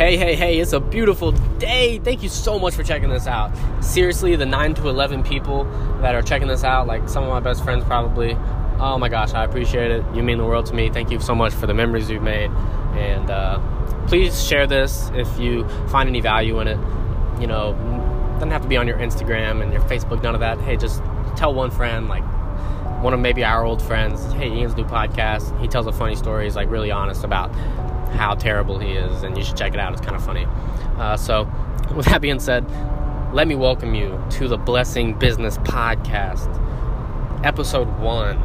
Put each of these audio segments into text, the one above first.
Hey, hey, hey, it's a beautiful day. Thank you so much for checking this out. Seriously, the 9 to 11 people that are checking this out, like some of my best friends probably, oh my gosh, I appreciate it. You mean the world to me. Thank you so much for the memories you've made. And uh, please share this if you find any value in it. You know, doesn't have to be on your Instagram and your Facebook, none of that. Hey, just tell one friend, like one of maybe our old friends, hey, Ian's new podcast. He tells a funny story. He's like really honest about how terrible he is, and you should check it out. It's kind of funny. Uh, so, with that being said, let me welcome you to the Blessing Business Podcast, episode one.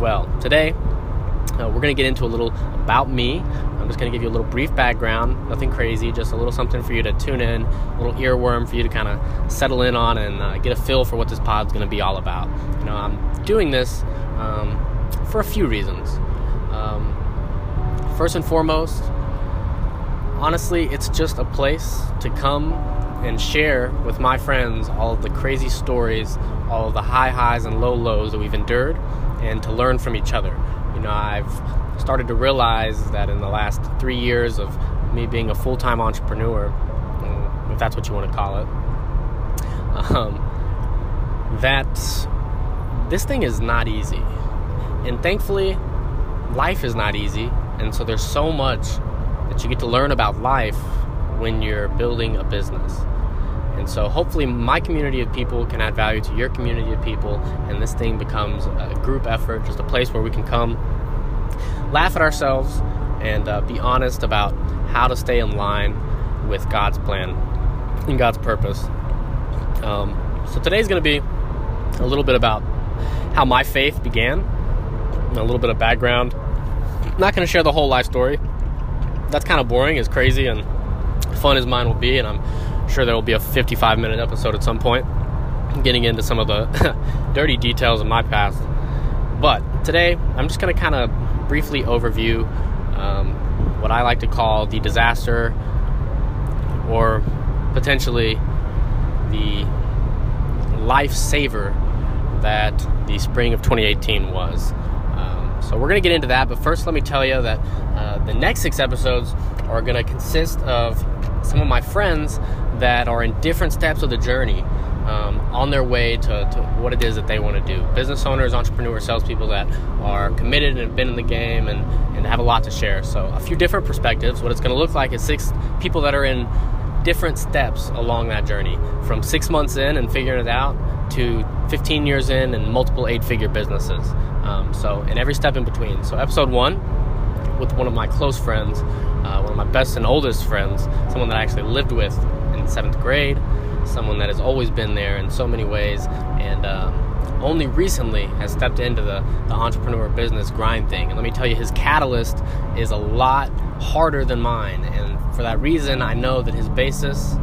Well, today uh, we're going to get into a little about me. I'm just going to give you a little brief background, nothing crazy, just a little something for you to tune in, a little earworm for you to kind of settle in on and uh, get a feel for what this pod's going to be all about. You know, I'm doing this um, for a few reasons. Um, first and foremost, honestly, it's just a place to come and share with my friends all of the crazy stories, all of the high highs and low lows that we've endured, and to learn from each other. You know, I've started to realize that in the last three years of me being a full time entrepreneur, if that's what you want to call it, um, that this thing is not easy. And thankfully, life is not easy and so there's so much that you get to learn about life when you're building a business. And so hopefully my community of people can add value to your community of people and this thing becomes a group effort, just a place where we can come laugh at ourselves and uh, be honest about how to stay in line with God's plan and God's purpose. Um, so today's going to be a little bit about how my faith began, a little bit of background not going to share the whole life story. That's kind of boring, as crazy and fun as mine will be, and I'm sure there will be a 55 minute episode at some point getting into some of the dirty details of my past. But today, I'm just going to kind of briefly overview um, what I like to call the disaster or potentially the lifesaver that the spring of 2018 was. So we're going to get into that, but first let me tell you that uh, the next six episodes are going to consist of some of my friends that are in different steps of the journey um, on their way to, to, what it is that they want to do. Business owners, entrepreneurs, salespeople that are committed and have been in the game and, and have a lot to share. So a few different perspectives. What it's going to look like is six people that are in different steps along that journey from six months in and figuring it out to 15 years in and multiple eight figure businesses. Um, so, and every step in between. So, episode one with one of my close friends, uh, one of my best and oldest friends, someone that I actually lived with in seventh grade, someone that has always been there in so many ways, and um, only recently has stepped into the, the entrepreneur business grind thing. And let me tell you, his catalyst is a lot harder than mine. And for that reason, I know that his basis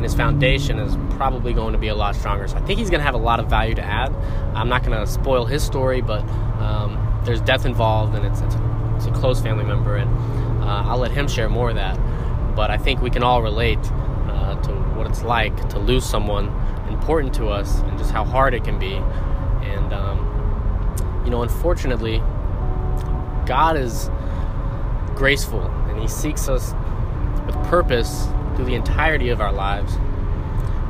and his foundation is probably going to be a lot stronger. So I think he's going to have a lot of value to add. I'm not going to spoil his story, but um, there's death involved, and it's, it's, a, it's, a, close family member, and uh, I'll let him share more of that. But I think we can all relate uh, to what it's like to lose someone important to us, and just how hard it can be. And um, you know, unfortunately, God is graceful, and He seeks us with purpose through the entirety of our lives.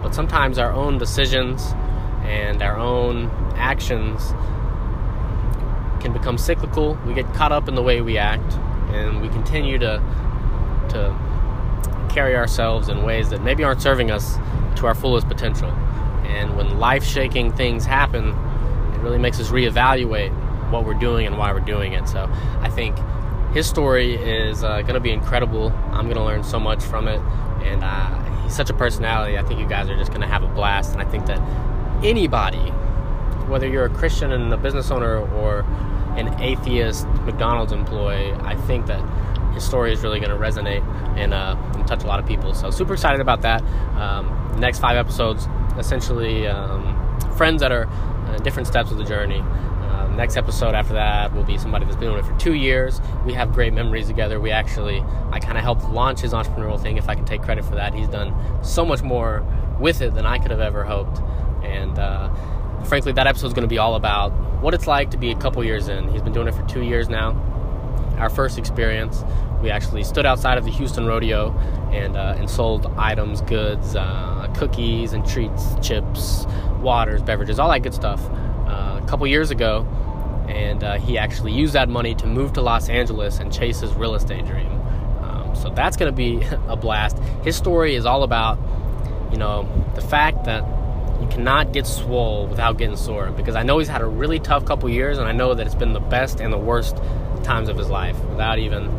But sometimes our own decisions and our own actions can become cyclical. We get caught up in the way we act, and we continue to to carry ourselves in ways that maybe aren't serving us to our fullest potential. And when life-shaking things happen, it really makes us reevaluate what we're doing and why we're doing it. So I think his story is uh, going to be incredible. I'm going to learn so much from it, and uh, he's such a personality. I think you guys are just to have a blast, and I think that anybody, whether you're a Christian and a business owner or an atheist McDonald's employee, I think that his story is really going to resonate and, uh, and, touch a lot of people. So super excited about that. Um, next five episodes, essentially um, friends that are uh, different steps of the journey next episode after that will be somebody that's been doing it for two years. We have great memories together. We actually, I kind of helped launch his entrepreneurial thing, if I can take credit for that. He's done so much more with it than I could have ever hoped. And uh, frankly, that episode is going to be all about what it's like to be a couple years in. He's been doing it for two years now. Our first experience, We actually stood outside of the Houston Rodeo and, uh, and sold items, goods, uh, cookies and treats, chips, waters, beverages, all that good stuff. Uh, a couple years ago, and uh, he actually used that money to move to Los Angeles and chase his real estate dream. Um, so that's going to be a blast. His story is all about, you know, the fact that you cannot get swole without getting sore. Because I know he's had a really tough couple years, and I know that it's been the best and the worst times of his life without even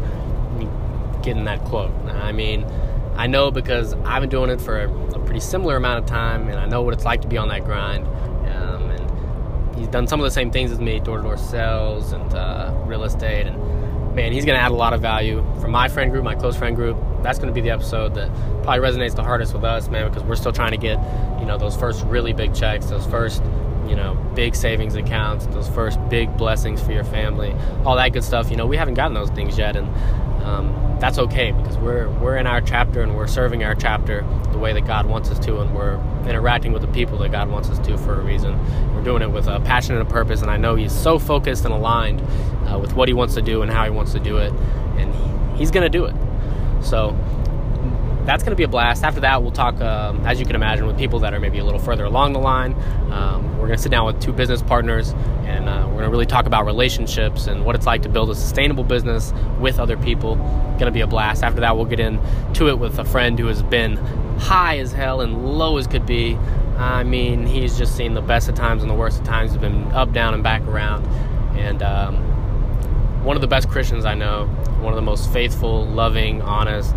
getting that quote. I mean, I know because I've been doing it for a, pretty similar amount of time, and I know what it's like to be on that grind. He's done some of the same things as me, door-to-door sales and uh, real estate, and man, he's going to add a lot of value for my friend group, my close friend group. That's going to be the episode that probably resonates the hardest with us, man, because we're still trying to get, you know, those first really big checks, those first you know, big savings accounts, those first big blessings for your family, all that good stuff. You know, we haven't gotten those things yet, and um, that's okay because we're we're in our chapter and we're serving our chapter the way that God wants us to, and we're interacting with the people that God wants us to for a reason. We're doing it with a passion and a purpose, and I know He's so focused and aligned uh, with what He wants to do and how He wants to do it, and He's going to do it. So that's going to be a blast. After that, we'll talk, um, as you can imagine, with people that are maybe a little further along the line. Um, we're going to sit down with two business partners and uh, we're going to really talk about relationships and what it's like to build a sustainable business with other people. Going to be a blast. After that, we'll get into it with a friend who has been high as hell and low as could be. I mean, he's just seen the best of times and the worst of times. He's been up, down, and back around. And um, one of the best Christians I know, one of the most faithful, loving, honest,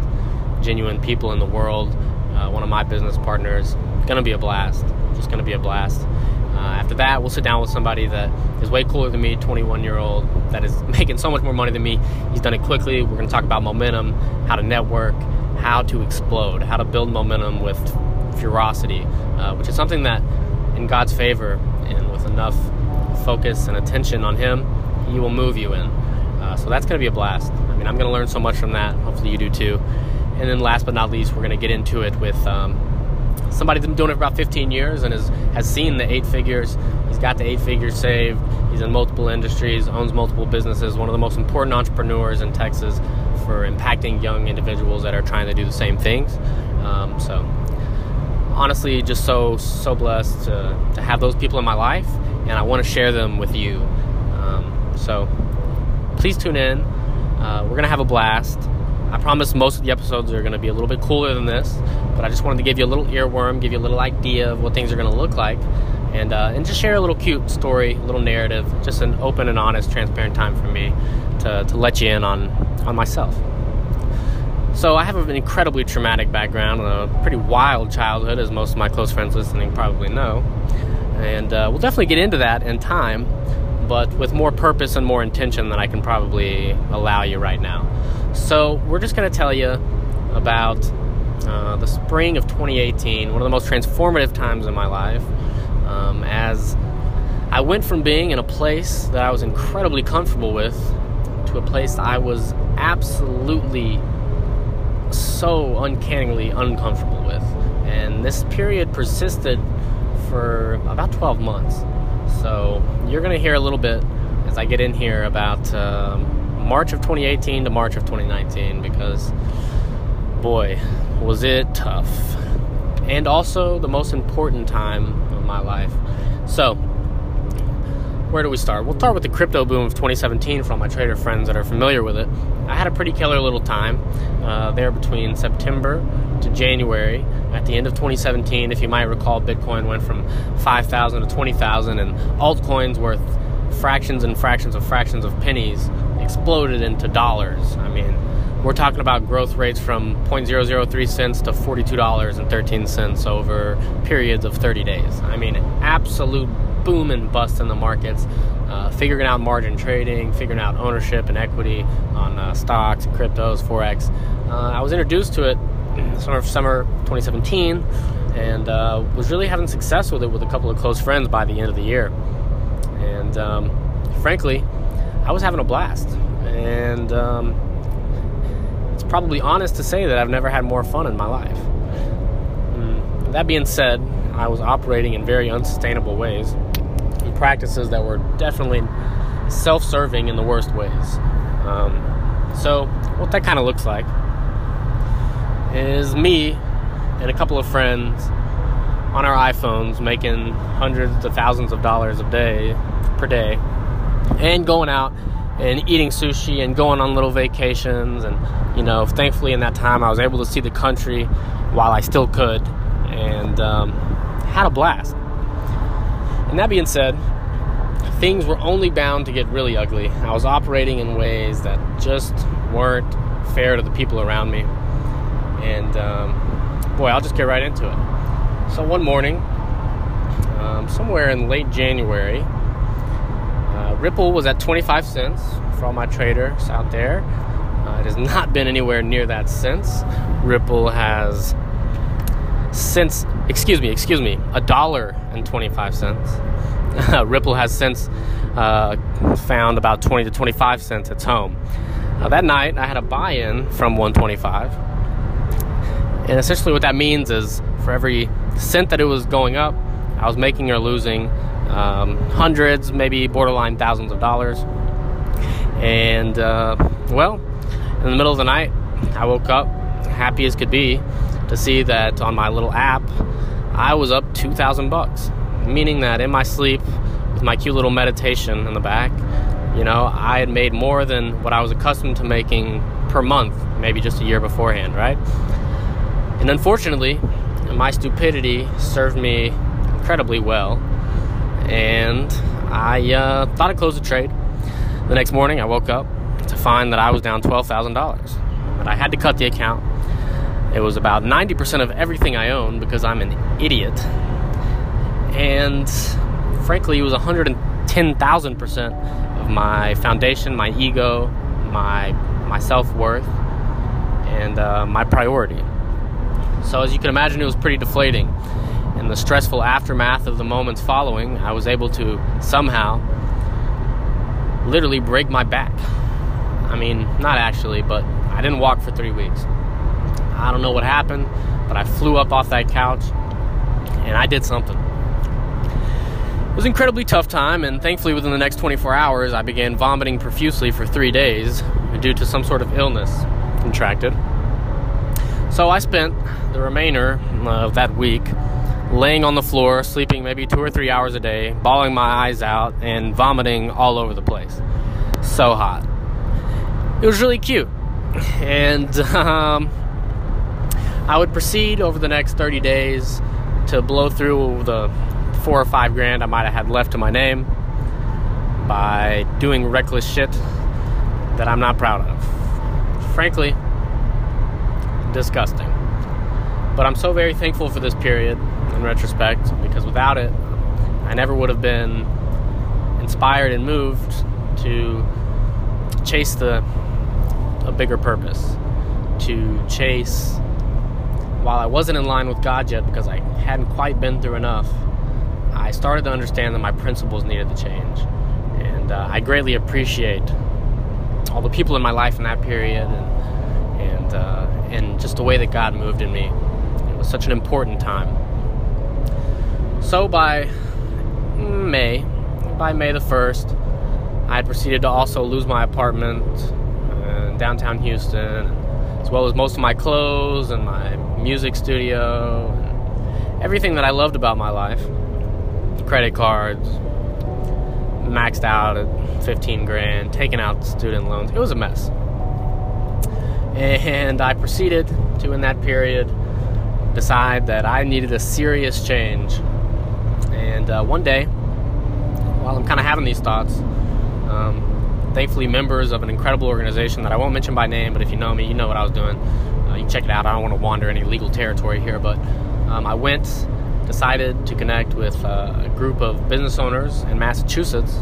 genuine people in the world. Uh, one of my business partners. Gonna be a blast. Just gonna be a blast. Uh, after that, we'll sit down with somebody that is way cooler than me, 21 year old, that is making so much more money than me. He's done it quickly. We're to talk about momentum, how to network, how to explode, how to build momentum with ferocity, uh, which is something that, in God's favor and with enough focus and attention on Him, He will move you in. Uh, so that's to be a blast. I mean, I'm to learn so much from that. Hopefully, you do too. And then last but not least, we're going to get into it with um, somebody that's been doing it for about 15 years and has, has seen the eight figures. He's got the eight figures saved. He's in multiple industries, owns multiple businesses, one of the most important entrepreneurs in Texas for impacting young individuals that are trying to do the same things. Um, so, honestly, just so, so blessed to, to have those people in my life, and I want to share them with you. Um, so, please tune in. Uh, we're going to have a blast. I promise most of the episodes are going to be a little bit cooler than this, but I just wanted to give you a little earworm, give you a little idea of what things are going to look like, and uh, and just share a little cute story, a little narrative, just an open and honest, transparent time for me to, to let you in on on myself. So I have an incredibly traumatic background, a pretty wild childhood, as most of my close friends listening probably know, and uh, we'll definitely get into that in time, but with more purpose and more intention than I can probably allow you right now. So, we're just going to tell you about uh, the spring of 2018, one of the most transformative times in my life, um, as I went from being in a place that I was incredibly comfortable with to a place I was absolutely so uncannily uncomfortable with. And this period persisted for about 12 months. So, you're going to hear a little bit as I get in here about. Um, March of 2018 to March of 2019 because, boy, was it tough. And also the most important time of my life. So, where do we start? We'll start with the crypto boom of 2017 for all my trader friends that are familiar with it. I had a pretty killer little time uh, there between September to January. At the end of 2017, if you might recall, Bitcoin went from 5,000 to 20,000, and altcoins worth fractions and fractions of fractions of pennies exploded into dollars. I mean, we're talking about growth rates from 0.003 cents to $42.13 over periods of 30 days. I mean, absolute boom and bust in the markets. Uh, figuring out margin trading, figuring out ownership and equity on uh, stocks, cryptos, forex. Uh, I was introduced to it summer of summer 2017, and uh, was really having success with it with a couple of close friends by the end of the year. And um, frankly, I was having a blast. And um, it's probably honest to say that I've never had more fun in my life. Mm. That being said, I was operating in very unsustainable ways and practices that were definitely self serving in the worst ways. Um, So, what that kind of looks like is me and a couple of friends on our iPhones making hundreds to thousands of dollars a day per day and going out and eating sushi and going on little vacations. And you know thankfully in that time i was able to see the country while i still could and um, had a blast. And that being said things were only bound to get really ugly. I was operating in ways that just weren't fair to the people around me and um, boy i'll just get right into it so one morning um, somewhere in late january uh, Ripple was at 25 cents for all my traders out there. Uh, it has not been anywhere near that since. Ripple has since, excuse me, excuse me, a dollar and 25 cents. Ripple has since uh, found about 20 to 25 cents its home. that night, I had a buy in from 125. And essentially, what that means is for every cent that it was going up, I was making or losing um, hundreds, maybe borderline thousands of dollars. And uh, well, in the middle of the night, I woke up happy as could be to see that on my little app, I was up 2,000 bucks. Meaning that in my sleep, with my cute little meditation in the back, you know, I had made more than what I was accustomed to making per month, maybe just a year beforehand, right? And unfortunately, my stupidity served me incredibly well and I uh, thought I'd close the trade. The next morning, I woke up to find that I was down $12,000. But I had to cut the account. It was about 90% of everything I own because I'm an idiot. And frankly, it was 110,000% of my foundation, my ego, my, my self worth, and uh, my priority. So, as you can imagine, it was pretty deflating in the stressful aftermath of the moments following, I was able to somehow literally break my back. I mean, not actually, but I didn't walk for three weeks. I don't know what happened, but I flew up off that couch and I did something. It was an incredibly tough time, and thankfully, within the next 24 hours, I began vomiting profusely for three days due to some sort of illness contracted. So I spent the remainder of that week laying on the floor, sleeping maybe two or three hours a day, bawling my eyes out, and vomiting all over the place. So hot. It was really cute. And um, I would proceed over the next 30 days to blow through the four or five grand I might have had left to my name by doing reckless shit that I'm not proud of. Frankly, disgusting. But I'm so very thankful for this period in retrospect because without it, I never would have been inspired and moved to chase the a bigger purpose, to chase while I wasn't in line with God yet because I hadn't quite been through enough. I started to understand that my principles needed to change, and uh, I greatly appreciate all the people in my life in that period and and uh, and just the way that God moved in me. It was such an important time. So by May, by May the 1st, I had proceeded to also lose my apartment uh, in downtown Houston, as well as most of my clothes and my music studio, and everything that I loved about my life. Credit cards, maxed out at 15 grand, taking out student loans. It was a mess. And I proceeded to, in that period, decide that I needed a serious change and uh, one day, while I'm kind of having these thoughts, um, thankfully, members of an incredible organization that I won't mention by name, but if you know me, you know what I was doing. Uh, you can check it out. I don't want to wander any legal territory here, but um, I went, decided to connect with uh, a group of business owners in Massachusetts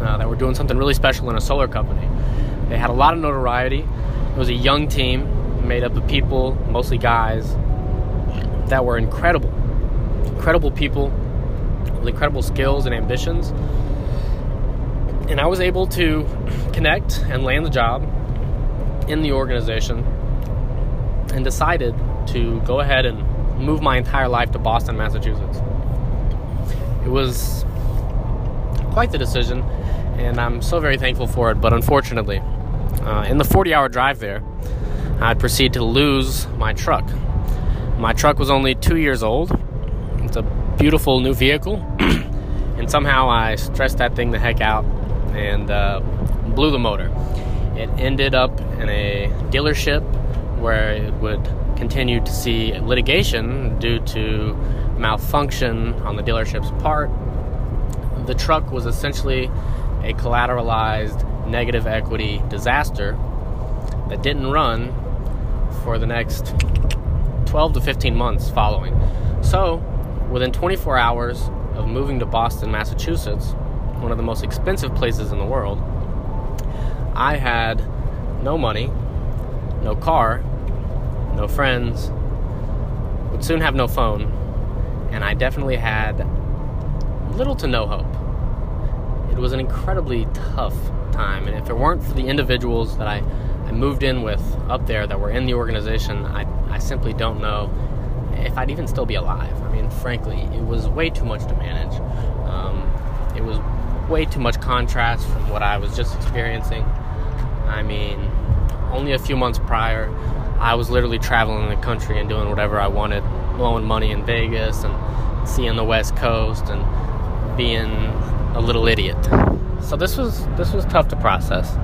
uh, that were doing something really special in a solar company. They had a lot of notoriety. It was a young team made up of people, mostly guys, that were incredible. Incredible people with incredible skills and ambitions. And I was able to connect and land the job in the organization and decided to go ahead and move my entire life to Boston, Massachusetts. It was quite the decision, and I'm so very thankful for it, but unfortunately, Uh, in the 40 hour drive there, I'd proceed to lose my truck. My truck was only two years old. It's a beautiful new vehicle, and somehow I stressed that thing the heck out and uh, blew the motor. It ended up in a dealership where it would continue to see litigation due to malfunction on the dealership's part. The truck was essentially a collateralized negative equity disaster that didn't run for the next 12 to 15 months following. So, within 24 hours of moving to Boston, Massachusetts, one of the most expensive places in the world, I had no money, no car, no friends, would soon have no phone, and I definitely had little to no hope. It was an incredibly tough time, and if it weren't for the individuals that I, I moved in with up there that were in the organization, I, I simply don't know if I'd even still be alive. I mean, frankly, it was way too much to manage. Um, it was way too much contrast from what I was just experiencing. I mean, only a few months prior, I was literally traveling the country and doing whatever I wanted, blowing money in Vegas and seeing the West Coast and being a little idiot. So this was this was tough to process.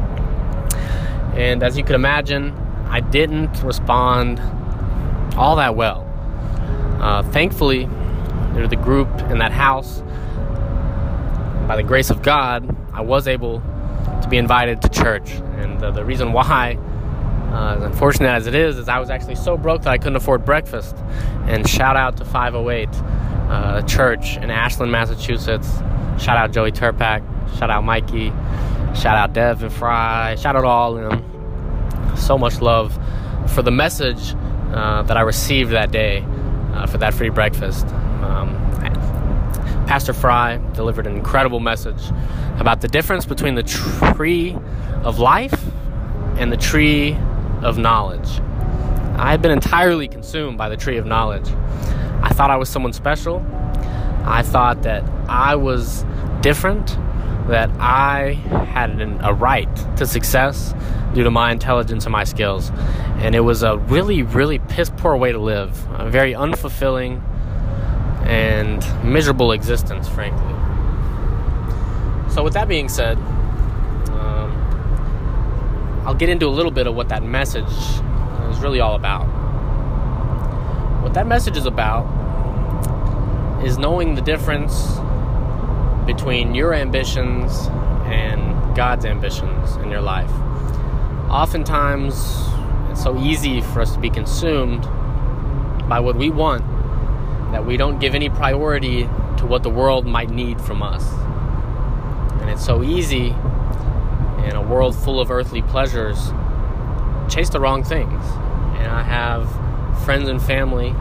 And as you could imagine, I didn't respond all that well. Uh, thankfully, to the group in that house, by the grace of God, I was able to be invited to church. And the reason why, uh, as unfortunate as it is, is I was actually so broke that I couldn't afford breakfast. And shout out to 508 uh, Church in Ashland, Massachusetts. Shout out Joey Turpak. Shout out Mikey. Shout out Dev and Fry. Shout out all of them. So much love for the message uh, that I received that day uh, for that free breakfast. Um, Pastor Fry delivered an incredible message about the difference between the tree of life and the tree of knowledge. I had been entirely consumed by the tree of knowledge. I thought I was someone special. I thought that I was different, that I had an, a right to success due to my intelligence and my skills. And it was a really, really piss poor way to live, a very unfulfilling and miserable existence, frankly. So, with that being said, um, I'll get into a little bit of what that message is really all about. What that message is about is knowing the difference between your ambitions and God's ambitions in your life. Oftentimes, it's so easy for us to be consumed by what we want that we don't give any priority to what the world might need from us. And it's so easy in a world full of earthly pleasures chase the wrong things. And I have friends and family,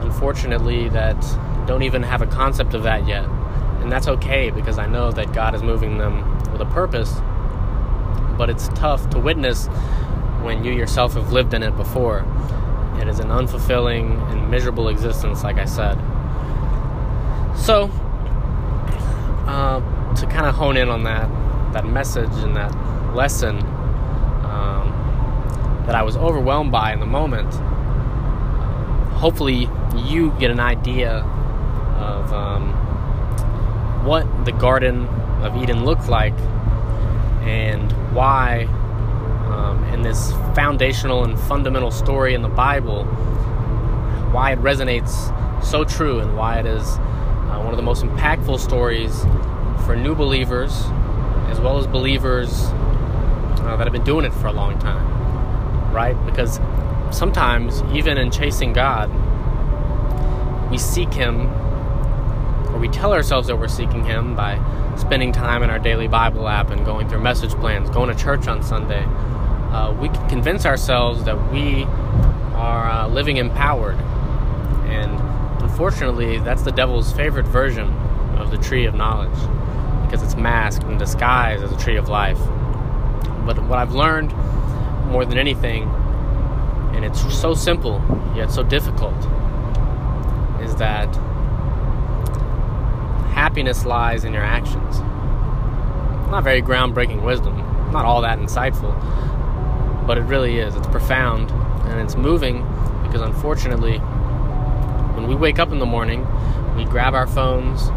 unfortunately, that don't even have a concept of that yet. And that's okay because I know that God is moving them with a purpose. But it's tough to witness when you yourself have lived in it before. It is an unfulfilling and miserable existence, like I said. So, uh, to kind of hone in on that, that message and that lesson um, that I was overwhelmed by in the moment, hopefully you get an idea of um, what the Garden of Eden looked like and why um, in this foundational and fundamental story in the Bible, why it resonates so true and why it is uh, one of the most impactful stories for new believers as well as believers uh, that have been doing it for a long time, right? Because sometimes, even in chasing God, we seek Him we tell ourselves that we're seeking Him by spending time in our daily Bible app and going through message plans, going to church on Sunday uh, we can convince ourselves that we are uh, living empowered. And unfortunately, that's the devil's favorite version of the tree of knowledge because it's masked and disguised as a tree of life. But what I've learned more than anything, and it's so simple yet so difficult, is that happiness lies in your actions. Not very groundbreaking wisdom, not all that insightful, but it really is. It's profound and it's moving because unfortunately, when we wake up in the morning, we grab our phones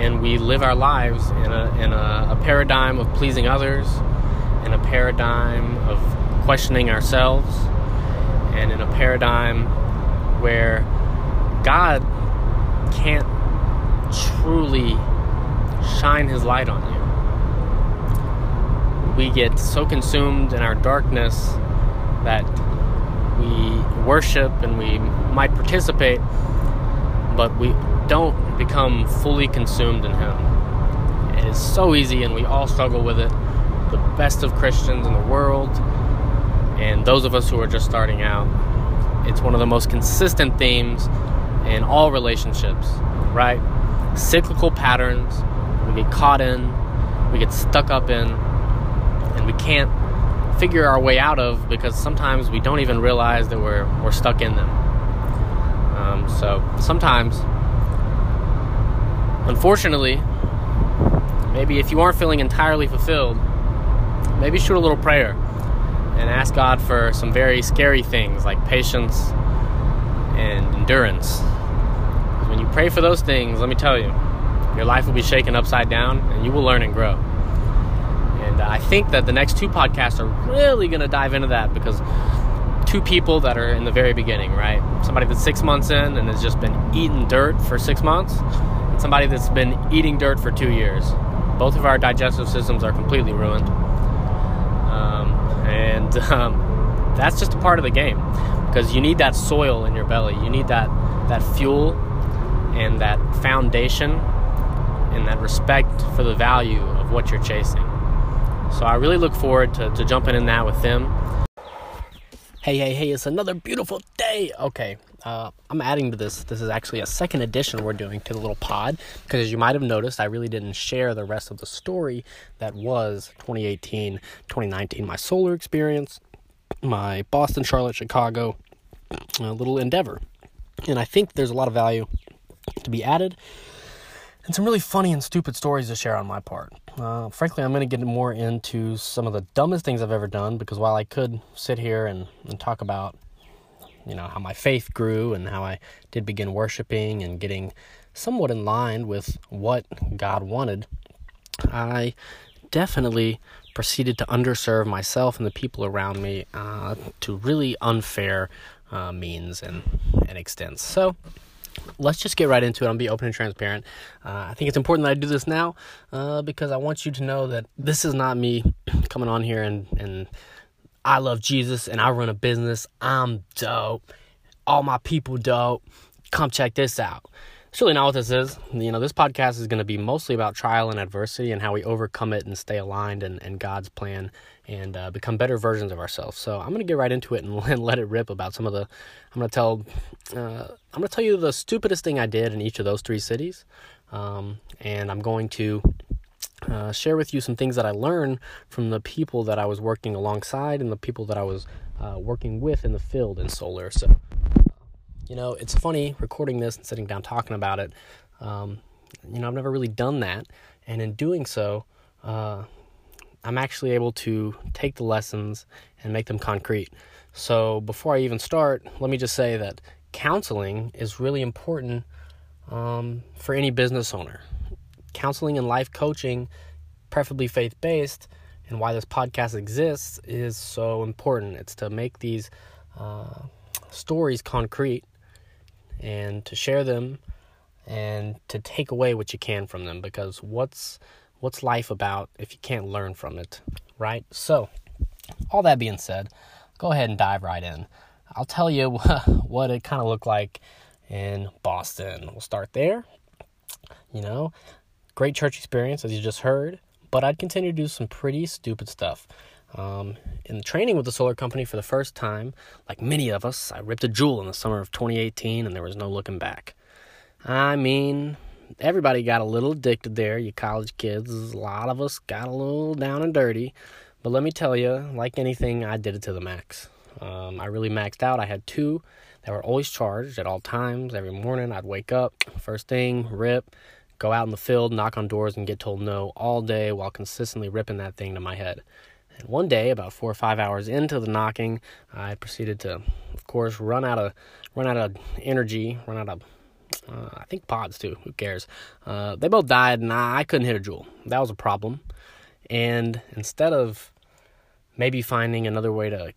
and we live our lives in a, in a, a paradigm of pleasing others, in a paradigm of questioning ourselves, and in a paradigm where God can't truly shine his light on you. We get so consumed in our darkness that we worship and we might participate, but we don't become fully consumed in Him. It is so easy, and we all struggle with it. The best of Christians in the world, and those of us who are just starting out. It's one of the most consistent themes in all relationships, right? Cyclical patterns we get caught in, we get stuck up in, and we can't figure our way out of because sometimes we don't even realize that we're, we're stuck in them. Um, so sometimes, unfortunately, maybe if you aren't feeling entirely fulfilled, maybe shoot a little prayer and ask God for some very scary things like patience and endurance. Pray for those things, let me tell you, your life will be shaken upside down and you will learn and grow. And I think that the next two podcasts are really going to dive into that because two people that are in the very beginning, right? Somebody that's six months in and has just been eating dirt for six months, and somebody that's been eating dirt for two years. Both of our digestive systems are completely ruined. Um, and um, that's just a part of the game because you need that soil in your belly. You need that, that fuel and that foundation and that respect for the value of what you're chasing. So I really look forward to, to jumping in that with them. Hey, hey, hey, it's another beautiful day. Okay, uh, I'm adding to this. This is actually a second edition we're doing to the little pod because as you might have noticed, I really didn't share the rest of the story that was 2018, 2019, my solar experience, my Boston, Charlotte, Chicago uh, little endeavor. And I think there's a lot of value to be added and some really funny and stupid stories to share on my part. Uh, frankly, I'm going to get more into some of the dumbest things I've ever done because while I could sit here and, and talk about, you know, how my faith grew and how I did begin worshiping and getting somewhat in line with what God wanted, I definitely proceeded to underserve myself and the people around me uh, to really unfair uh, means and, and extents. So, let's just get right into it. I'll be open and transparent. Uh, I think it's important that I do this now uh, because I want you to know that this is not me coming on here and, and I love Jesus and I run a business. I'm dope. All my people dope. Come check this out. It's really not what this is. You know, this podcast is going to be mostly about trial and adversity and how we overcome it and stay aligned and, in God's plan and uh, become better versions of ourselves. So I'm to get right into it and, let it rip about some of the. I'm to tell. Uh, I'm to tell you the stupidest thing I did in each of those three cities, um, and I'm going to. Uh, share with you some things that I learned from the people that I was working alongside and the people that I was uh, working with in the field in solar. So, you know, it's funny recording this and sitting down talking about it. Um, you know, I've never really done that, and in doing so, uh, I'm actually able to take the lessons and make them concrete. So before I even start, let me just say that counseling is really important um, for any business owner. Counseling and life coaching, preferably faith based, and why this podcast exists is so important. It's to make these uh, stories concrete and to share them and to take away what you can from them because what's what's life about if you can't learn from it, right? So, all that being said, go ahead and dive right in. I'll tell you what it kind of looked like in Boston. We'll start there. You know, great church experience, as you just heard, but I'd continue to do some pretty stupid stuff. Um, in training with the solar company for the first time, like many of us, I ripped a Juul in the summer of 2018 and there was no looking back. I mean, everybody got a little addicted there, you college kids. A lot of us got a little down and dirty. But let me tell you, like anything, I did it to the max. Um, I really maxed out. I had two that were always charged at all times. Every morning I'd wake up, first thing, rip, go out in the field, knock on doors, and get told no all day while consistently ripping that thing to my head. And one day, about four or five hours into the knocking, I proceeded to, of course, run out of run out of energy, run out of uh, I think pods too. Who cares? Uh, they both died, and I, I couldn't hit a Juul. That was a problem. And instead of maybe finding another way to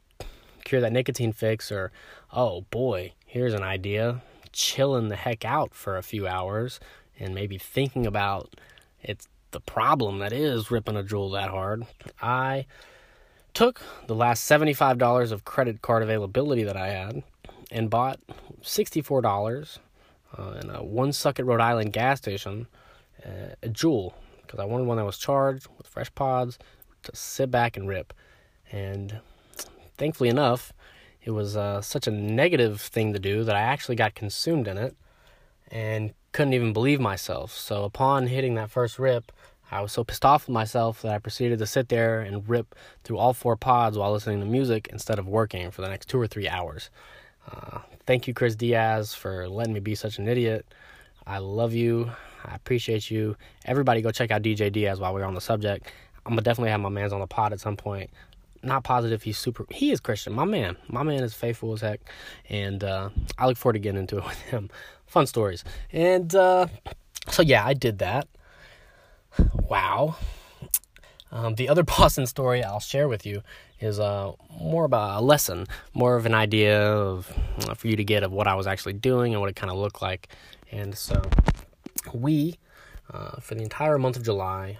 cure that nicotine fix, or oh boy, here's an idea, chilling the heck out for a few hours, and maybe thinking about it's the problem that is ripping a Juul that hard, I took the last $75 of credit card availability that I had and bought $64 uh, in a Woonsocket, Rhode Island gas station, uh, a Juul, because I wanted one that was charged with fresh pods to sit back and rip. And thankfully enough, it was uh, such a negative thing to do that I actually got consumed in it and couldn't even believe myself. So upon hitting that first rip, I was so pissed off with myself that I proceeded to sit there and rip through all four pods while listening to music instead of working for the next two or three hours. Uh, thank you, Chris Diaz, for letting me be such an idiot. I love you. I appreciate you. Everybody, go check out DJ Diaz while we're on the subject. I'm gonna definitely have my man's on the pod at some point. Not positive he's super. He is Christian. My man. My man is faithful as heck, and uh, I look forward to getting into it with him. Fun stories. And uh, so yeah, I did that. Wow. Um, the other Boston story I'll share with you is uh, more about a lesson, more of an idea of uh, for you to get of what I was actually doing and what it kind of looked like. And so, we, uh, for the entire month of July,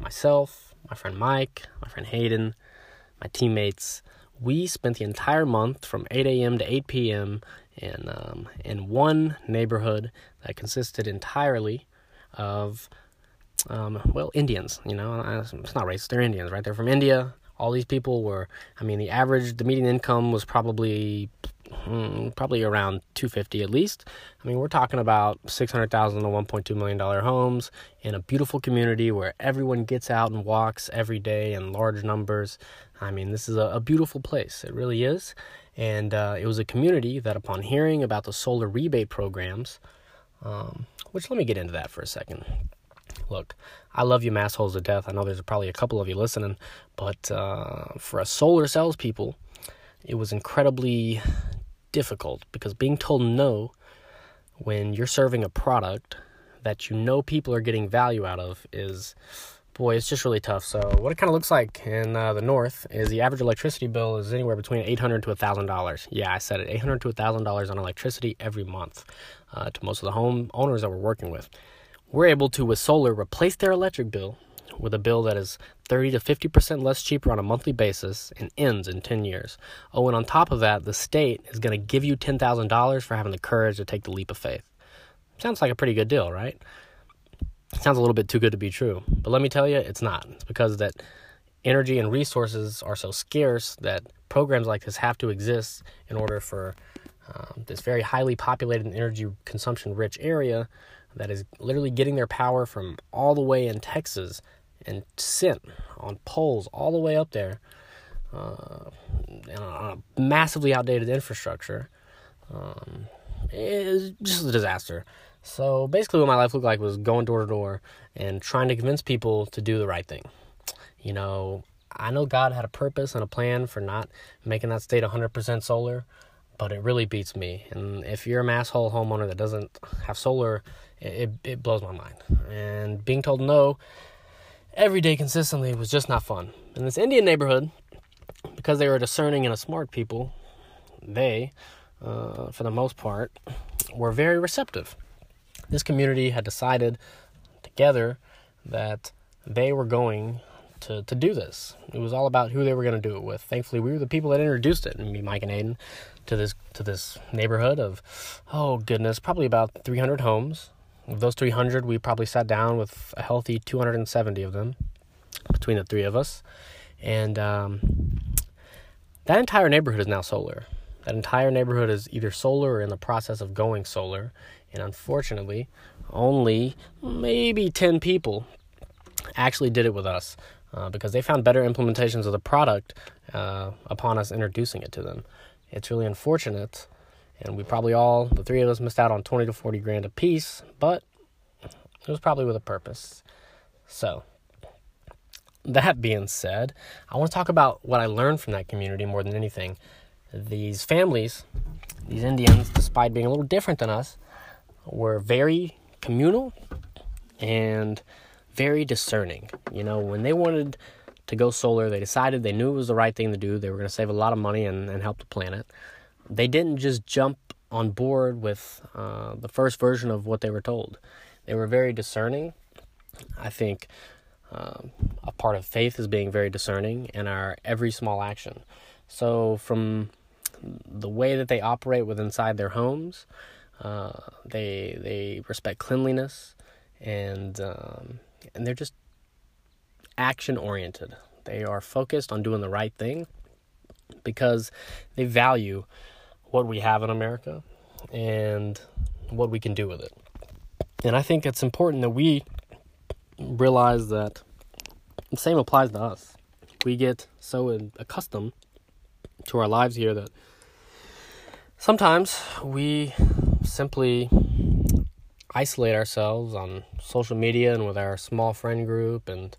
myself, my friend Mike, my friend Hayden, my teammates, we spent the entire month from 8 a.m. to 8 p.m. in um, in one neighborhood that consisted entirely of um, well Indians. You know, it's not racist; they're Indians, right? They're from India. All these people were. I mean, the average, the median income was probably hmm, probably around 250 at least. I mean, we're talking about 600,000 to 1.2 million dollar homes in a beautiful community where everyone gets out and walks every day in large numbers. I mean, this is a, a beautiful place. It really is. And uh, it was a community that, upon hearing about the solar rebate programs, um, which let me get into that for a second. Look, I love you, massholes to death. I know there's probably a couple of you listening, but uh, for us solar salespeople, it was incredibly difficult because being told no when you're serving a product that you know people are getting value out of is boy, it's just really tough. So what it kind of looks like in uh, the north is the average electricity bill is anywhere between eight hundred to a thousand dollars. Yeah, I said it, eight hundred to a thousand dollars on electricity every month uh, to most of the home owners that we're working with. We're able to with solar replace their electric bill with a bill that is 30 to 50% less cheaper on a monthly basis and ends in 10 years. Oh, and on top of that, the state is going to give you $10,000 for having the courage to take the leap of faith. Sounds like a pretty good deal, right? sounds a little bit too good to be true. But let me tell you, it's not. It's because that energy and resources are so scarce that programs like this have to exist in order for um, this very highly populated and energy consumption rich area that is literally getting their power from all the way in Texas and sent on poles all the way up there uh, on a massively outdated infrastructure. Um, it's just a disaster. So basically, what my life looked like was going door to door and trying to convince people to do the right thing. You know, I know God had a purpose and a plan for not making that state 100% solar, but it really beats me. And if you're a masshole homeowner that doesn't have solar, it, it blows my mind. And being told no every day consistently was just not fun. In this Indian neighborhood, because they were discerning and a smart people, they, uh, for the most part, were very receptive this community had decided together that they were going to, to do this. It was all about who they were going to do it with. Thankfully, we were the people that introduced it, me, Mike, and Aiden, to this to this neighborhood of, oh goodness, probably about 300 homes. Of those 300, we probably sat down with a healthy 270 of them between the three of us, and um, that entire neighborhood is now solar. That entire neighborhood is either solar or in the process of going solar. And unfortunately, only maybe 10 people actually did it with us uh, because they found better implementations of the product uh, upon us introducing it to them. It's really unfortunate. And we probably all, the three of us, missed out on 20 to 40 grand a piece, but it was probably with a purpose. So, that being said, I want to talk about what I learned from that community more than anything. These families, these Indians, despite being a little different than us, were very communal and very discerning. You know, when they wanted to go solar, they decided they knew it was the right thing to do. They were going to save a lot of money and, and help the planet. They didn't just jump on board with uh, the first version of what they were told. They were very discerning. I think um, a part of faith is being very discerning in our every small action. So, from the way that they operate with inside their homes, uh, they they respect cleanliness, and um, and they're just action oriented. They are focused on doing the right thing because they value what we have in America and what we can do with it. And I think it's important that we realize that the same applies to us. We get so accustomed to our lives here that sometimes we simply isolate ourselves on social media and with our small friend group and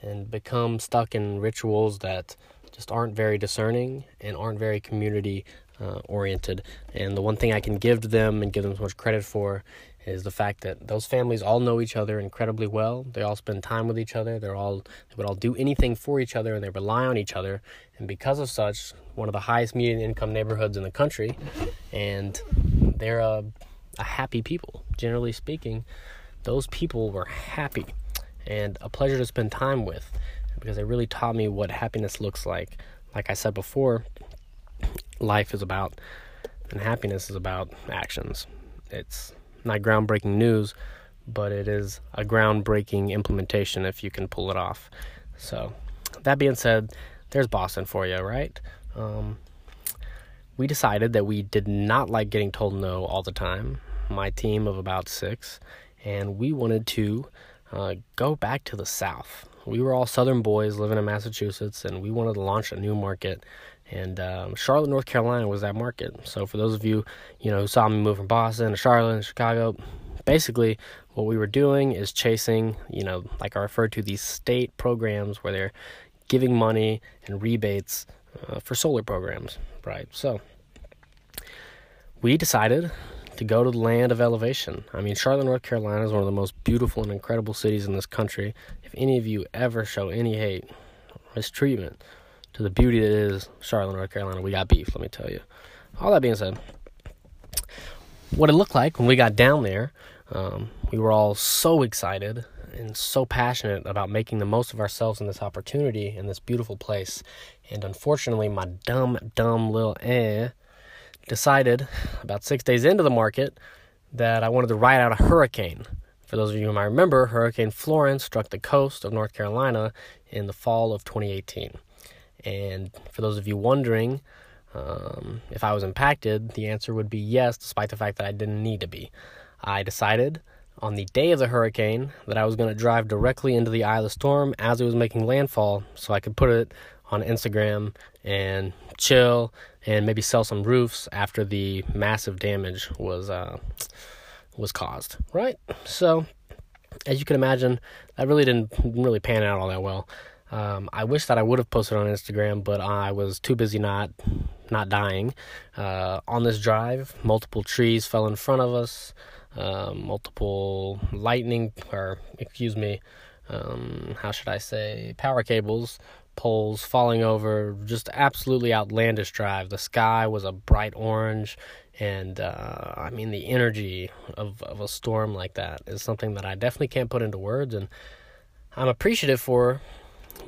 and become stuck in rituals that just aren't very discerning and aren't very community uh, oriented. And the one thing I can give to them and give them so much credit for is the fact that those families all know each other incredibly well. They all spend time with each other. They're all they would all do anything for each other, and they rely on each other. And because of such, one of the highest median income neighborhoods in the country, and they're a, a happy people. Generally speaking, those people were happy and a pleasure to spend time with because they really taught me what happiness looks like. Like I said before, life is about and happiness is about actions. It's not groundbreaking news, but it is a groundbreaking implementation if you can pull it off. So, that being said, there's Boston for you, right? Um, we decided that we did not like getting told no all the time. My team of about six, and we wanted to uh, go back to the South. We were all Southern boys living in Massachusetts, and we wanted to launch a new market. And um, Charlotte, North Carolina was that market. So for those of you, you know, who saw me move from Boston to Charlotte and Chicago, basically what we were doing is chasing, you know, like I referred to these state programs where they're giving money and rebates uh, for solar programs, right? So we decided to go to the land of elevation. I mean, Charlotte, North Carolina is one of the most beautiful and incredible cities in this country. If any of you ever show any hate, mistreatment to the beauty that is Charlotte, North Carolina, we got beef, let me tell you. All that being said, what it looked like when we got down there, um, we were all so excited and so passionate about making the most of ourselves in this opportunity in this beautiful place. And unfortunately, my dumb, dumb little eh decided about six days into the market that I wanted to ride out a hurricane. For those of you who might remember, Hurricane Florence struck the coast of North Carolina in the fall of 2018. And for those of you wondering um, if I was impacted, the answer would be yes, despite the fact that I didn't need to be. I decided on the day of the hurricane that I was going to drive directly into the eye of the storm as it was making landfall so I could put it on Instagram and chill and maybe sell some roofs after the massive damage was uh, was caused. Right. So, as you can imagine, that really didn't really pan out all that well. Um, I wish that I would have posted on Instagram, but I was too busy not not dying. Uh, on this drive, multiple trees fell in front of us. Uh, multiple lightning, or excuse me, um, how should I say, power cables poles falling over, just absolutely outlandish drive. The sky was a bright orange, and uh, I mean, the energy of, of a storm like that is something that I definitely can't put into words, and I'm appreciative for,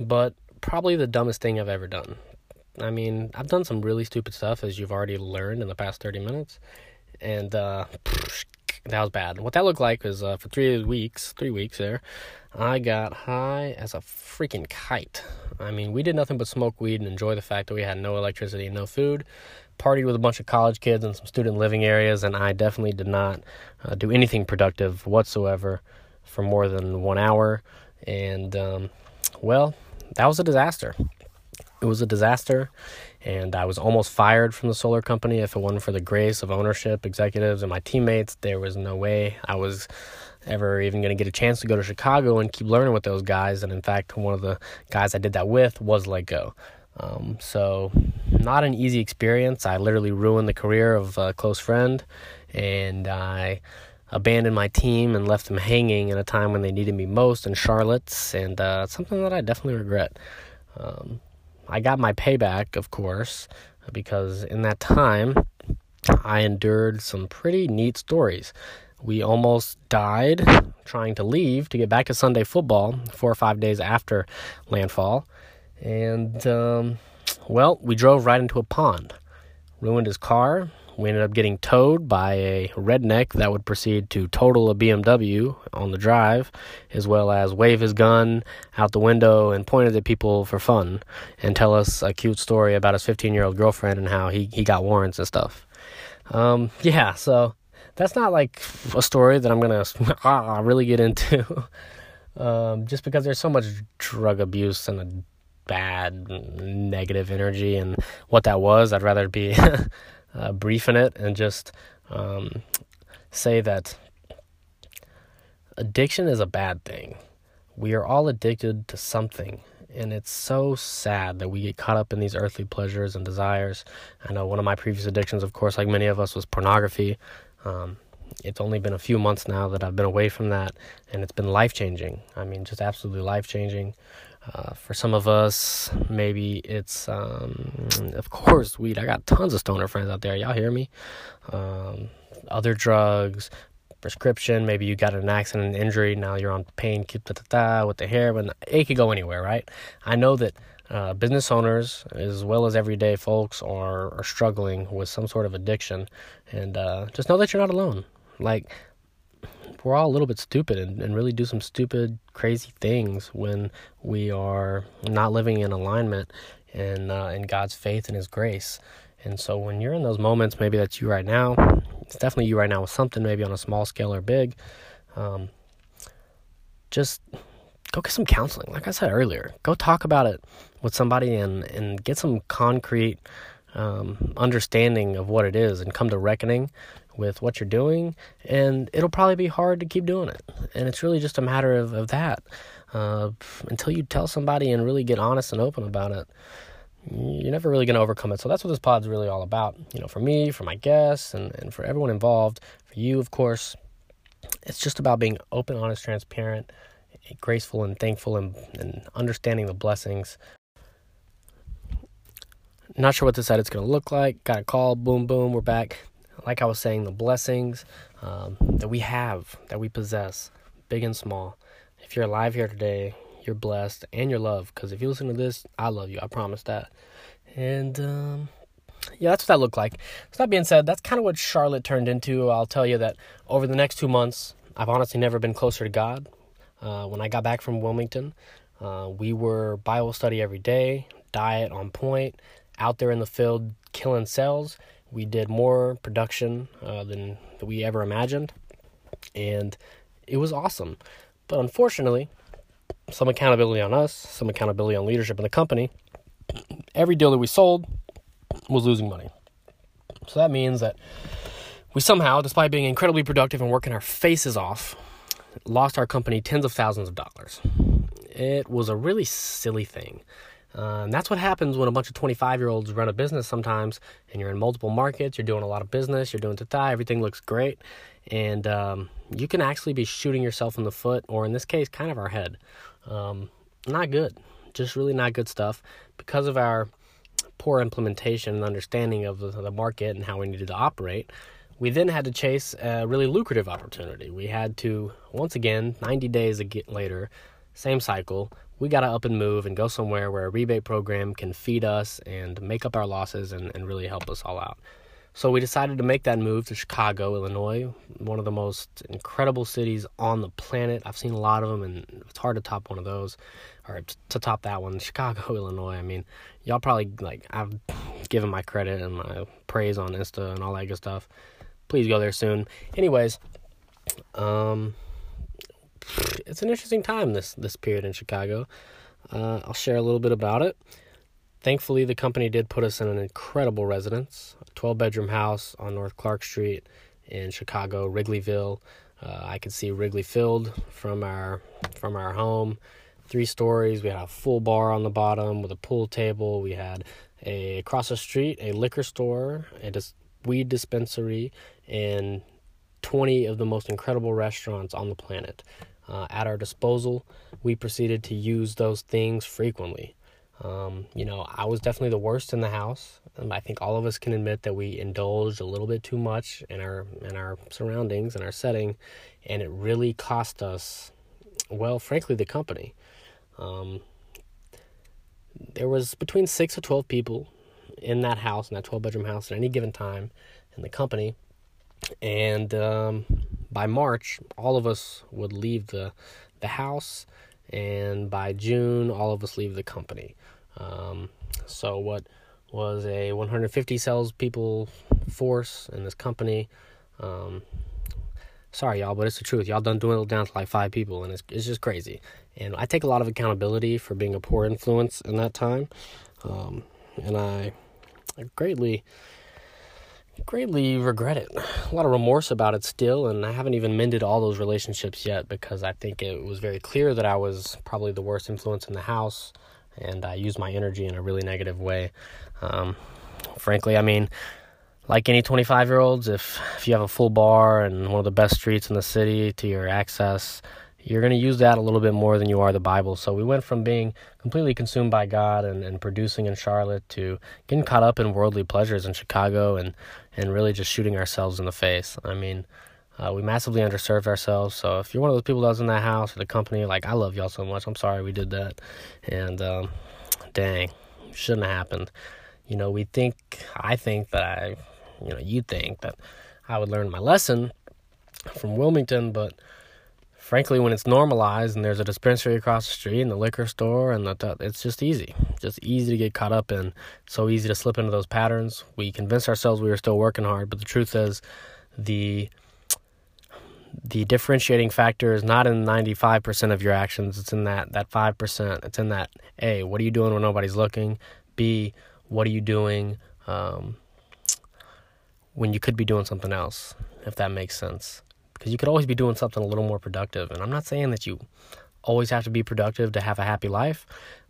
but probably the dumbest thing I've ever done. I mean, I've done some really stupid stuff, as you've already learned in the past 30 minutes, and uh, that was bad. What that looked like was uh, for three weeks, three weeks there, I got high as a freaking kite. I mean, we did nothing but smoke weed and enjoy the fact that we had no electricity and no food. Partied with a bunch of college kids in some student living areas, and I definitely did not uh, do anything productive whatsoever for more than one hour. And, um, well, that was a disaster. It was a disaster, and I was almost fired from the solar company if it wasn't for the grace of ownership, executives, and my teammates. There was no way I was ever even going to get a chance to go to Chicago and keep learning with those guys. And in fact, one of the guys I did that with was let go. Um, so, not an easy experience. I literally ruined the career of a close friend, and I abandoned my team and left them hanging in a time when they needed me most in Charlotte's, and uh, something that I definitely regret. Um, I got my payback, of course, because in that time, I endured some pretty neat stories. We almost died trying to leave to get back to Sunday football four or five days after landfall. And, um, well, we drove right into a pond, ruined his car. We ended up getting towed by a redneck that would proceed to total a BMW on the drive, as well as wave his gun out the window and point it at people for fun and tell us a cute story about his 15 year old girlfriend and how he, he got warrants and stuff. Um, yeah, so that's not like a story that I'm gonna ah, really get into. um, just because there's so much drug abuse and a bad negative energy and what that was, I'd rather be uh, brief in it and just um, say that addiction is a bad thing. We are all addicted to something, and it's so sad that we get caught up in these earthly pleasures and desires. I know one of my previous addictions, of course, like many of us, was pornography. Um, it's only been a few months now that I've been away from that, and it's been life changing. I mean, just absolutely life changing. Uh, for some of us, maybe it's, um, of course, weed. I got tons of stoner friends out there. Y'all hear me? Um, other drugs, prescription. Maybe you got an accident, an injury. Now you're on pain with the hair, heroin. It could go anywhere, right? I know that uh, business owners, as well as everyday folks, are, are struggling with some sort of addiction. And uh, just know that you're not alone. Like, we're all a little bit stupid and, and really do some stupid, crazy things when we are not living in alignment in, uh, in God's faith and His grace. And so when you're in those moments, maybe that's you right now, it's definitely you right now with something, maybe on a small scale or big. Um, just go get some counseling. Like I said earlier, go talk about it with somebody and, and get some concrete um, understanding of what it is and come to reckoning with what you're doing. And it'll probably be hard to keep doing it. And it's really just a matter of, of that. Uh, until you tell somebody and really get honest and open about it, you're never really going to overcome it. So that's what this pod's really all about. You know, for me, for my guests, and, and for everyone involved, for you, of course, it's just about being open, honest, transparent, graceful, and thankful, and, and understanding the blessings not sure what this edit's going to look like. Got a call, boom, boom, we're back. Like I was saying, the blessings um, that we have, that we possess, big and small. If you're alive here today, you're blessed and you're loved. Because if you listen to this, I love you. I promise that. And um, yeah, that's what that looked like. So that being said, that's kind of what Charlotte turned into. I'll tell you that over the next two months, I've honestly never been closer to God. Uh, when I got back from Wilmington, uh, we were Bible study every day, diet on point, out there in the field killing cells. We did more production uh, than we ever imagined, and it was awesome. But unfortunately, some accountability on us, some accountability on leadership in the company. Every deal that we sold was losing money. So that means that we somehow, despite being incredibly productive and working our faces off, lost our company tens of thousands of dollars. It was a really silly thing. Uh, and that's what happens when a bunch of 25 year olds run a business sometimes, and you're in multiple markets, you're doing a lot of business, you're doing tata, everything looks great, and um, you can actually be shooting yourself in the foot, or in this case, kind of our head. Um, not good, just really not good stuff because of our poor implementation and understanding of the, the market and how we needed to operate. We then had to chase a really lucrative opportunity. We had to, once again, 90 days later, same cycle, we got to up and move and go somewhere where a rebate program can feed us and make up our losses and, and really help us all out. So we decided to make that move to Chicago, Illinois, one of the most incredible cities on the planet. I've seen a lot of them, and it's hard to top one of those, or to top that one. Chicago, Illinois. I mean, y'all probably like I've given my credit and my praise on Insta and all that good stuff. Please go there soon. Anyways, um, it's an interesting time this this period in Chicago. Uh, I'll share a little bit about it. Thankfully, the company did put us in an incredible residence, a 12 bedroom house on North Clark Street in Chicago, Wrigleyville. Uh, I could see Wrigley Field from our from our home. Three stories. We had a full bar on the bottom with a pool table. We had a across the street a liquor store, a dis- weed dispensary, and 20 of the most incredible restaurants on the planet uh, at our disposal. We proceeded to use those things frequently. Um, you know, I was definitely the worst in the house. and I think all of us can admit that we indulged a little bit too much in our in our surroundings and our setting, and it really cost us, well, frankly, the company. Um, there was between six to twelve people in that house, in that twelve bedroom house, at any given time, in the company, and um, by March, all of us would leave the the house, and by June, all of us leave the company. Um, so what was a 150 salespeople force in this company? Um, sorry, y'all, but it's the truth. Y'all done dwindled down to like five people, and it's it's just crazy. And I take a lot of accountability for being a poor influence in that time, um, and I, I greatly greatly regret it. A lot of remorse about it still, and I haven't even mended all those relationships yet because I think it was very clear that I was probably the worst influence in the house, and I used my energy in a really negative way. Um, frankly, I mean, like any 25 year olds, if, if you have a full bar and one of the best streets in the city to your access, you're going to use that a little bit more than you are the Bible. So we went from being completely consumed by God and, and producing in Charlotte to getting caught up in worldly pleasures in Chicago and, and really just shooting ourselves in the face. I mean, uh, we massively underserved ourselves. So if you're one of those people that was in that house or the company, like, I love y'all so much. I'm sorry we did that. And um, dang, shouldn't have happened. You know, we think, I think that I, you know, you think that I would learn my lesson from Wilmington, but frankly, when it's normalized and there's a dispensary across the street and the liquor store and the, it's just easy, just easy to get caught up in. So easy to slip into those patterns. We convinced ourselves we were still working hard, but the truth is, the the differentiating factor is not in 95% of your actions. It's in that that 5% it's in that a what are you doing when nobody's looking? B what are you doing um, when you could be doing something else if that makes sense because you could always be doing something a little more productive. And I'm not saying that you always have to be productive to have a happy life,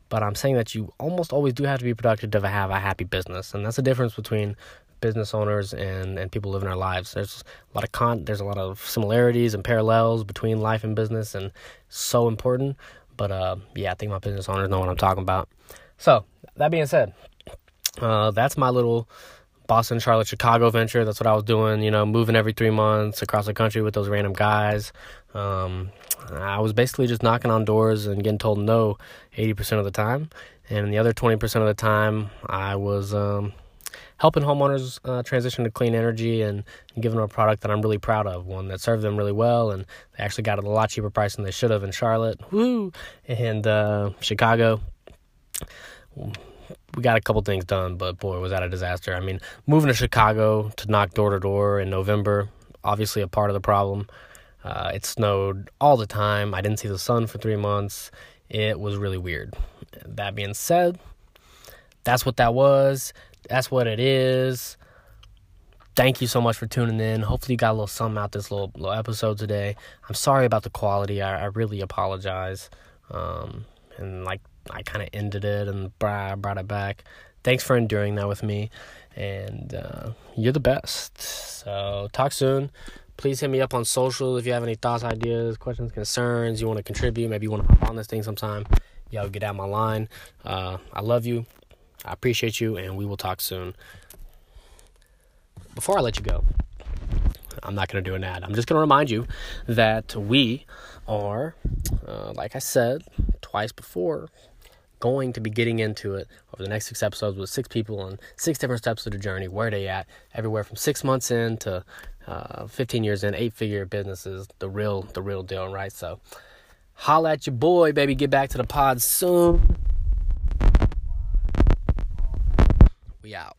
but I'm saying that you almost always do have to be productive to have a happy business. And that's the difference between business owners and, and people living their lives. There's a lot of con there's a lot of similarities and parallels between life and business and so important. But uh, yeah, I think my business owners know what I'm talking about. So that being said, uh, that's my little Boston, Charlotte, Chicago venture. That's what I was doing, you know, moving every three months across the country with those random guys. Um, I was basically just knocking on doors and getting told no 80% of the time. And the other 20% of the time, I was um, helping homeowners uh, transition to clean energy and, giving them a product that I'm really proud of, one that served them really well. And they actually got it a lot cheaper price than they should have in Charlotte. Woo! And uh, Chicago we got a couple things done, but boy, was that a disaster. I mean, moving to Chicago to knock door to door in November, obviously a part of the problem. Uh, it snowed all the time. I didn't see the sun for three months. It was really weird. That being said, that's what that was. That's what it is. Thank you so much for tuning in. Hopefully, you got a little something out this little, little episode today. I'm sorry about the quality. I, I really apologize. Um, and like I kind of ended it and brought, it back. Thanks for enduring that with me, and uh, you're the best. So talk soon. Please hit me up on social if you have any thoughts, ideas, questions, concerns. You want to contribute? Maybe you want to hop on this thing sometime. Yo, get out my line. Uh, I love you. I appreciate you, and we will talk soon. Before I let you go, I'm not going to do an ad. I'm just going to remind you that we are, uh, like I said twice before, going to be getting into it over the next six episodes with six people on six different steps of the journey. Where they at? Everywhere from six months in to uh, 15 years in, eight figure businesses. The real, the real deal, right? So, holla at your boy, baby. Get back to the pod soon. We out.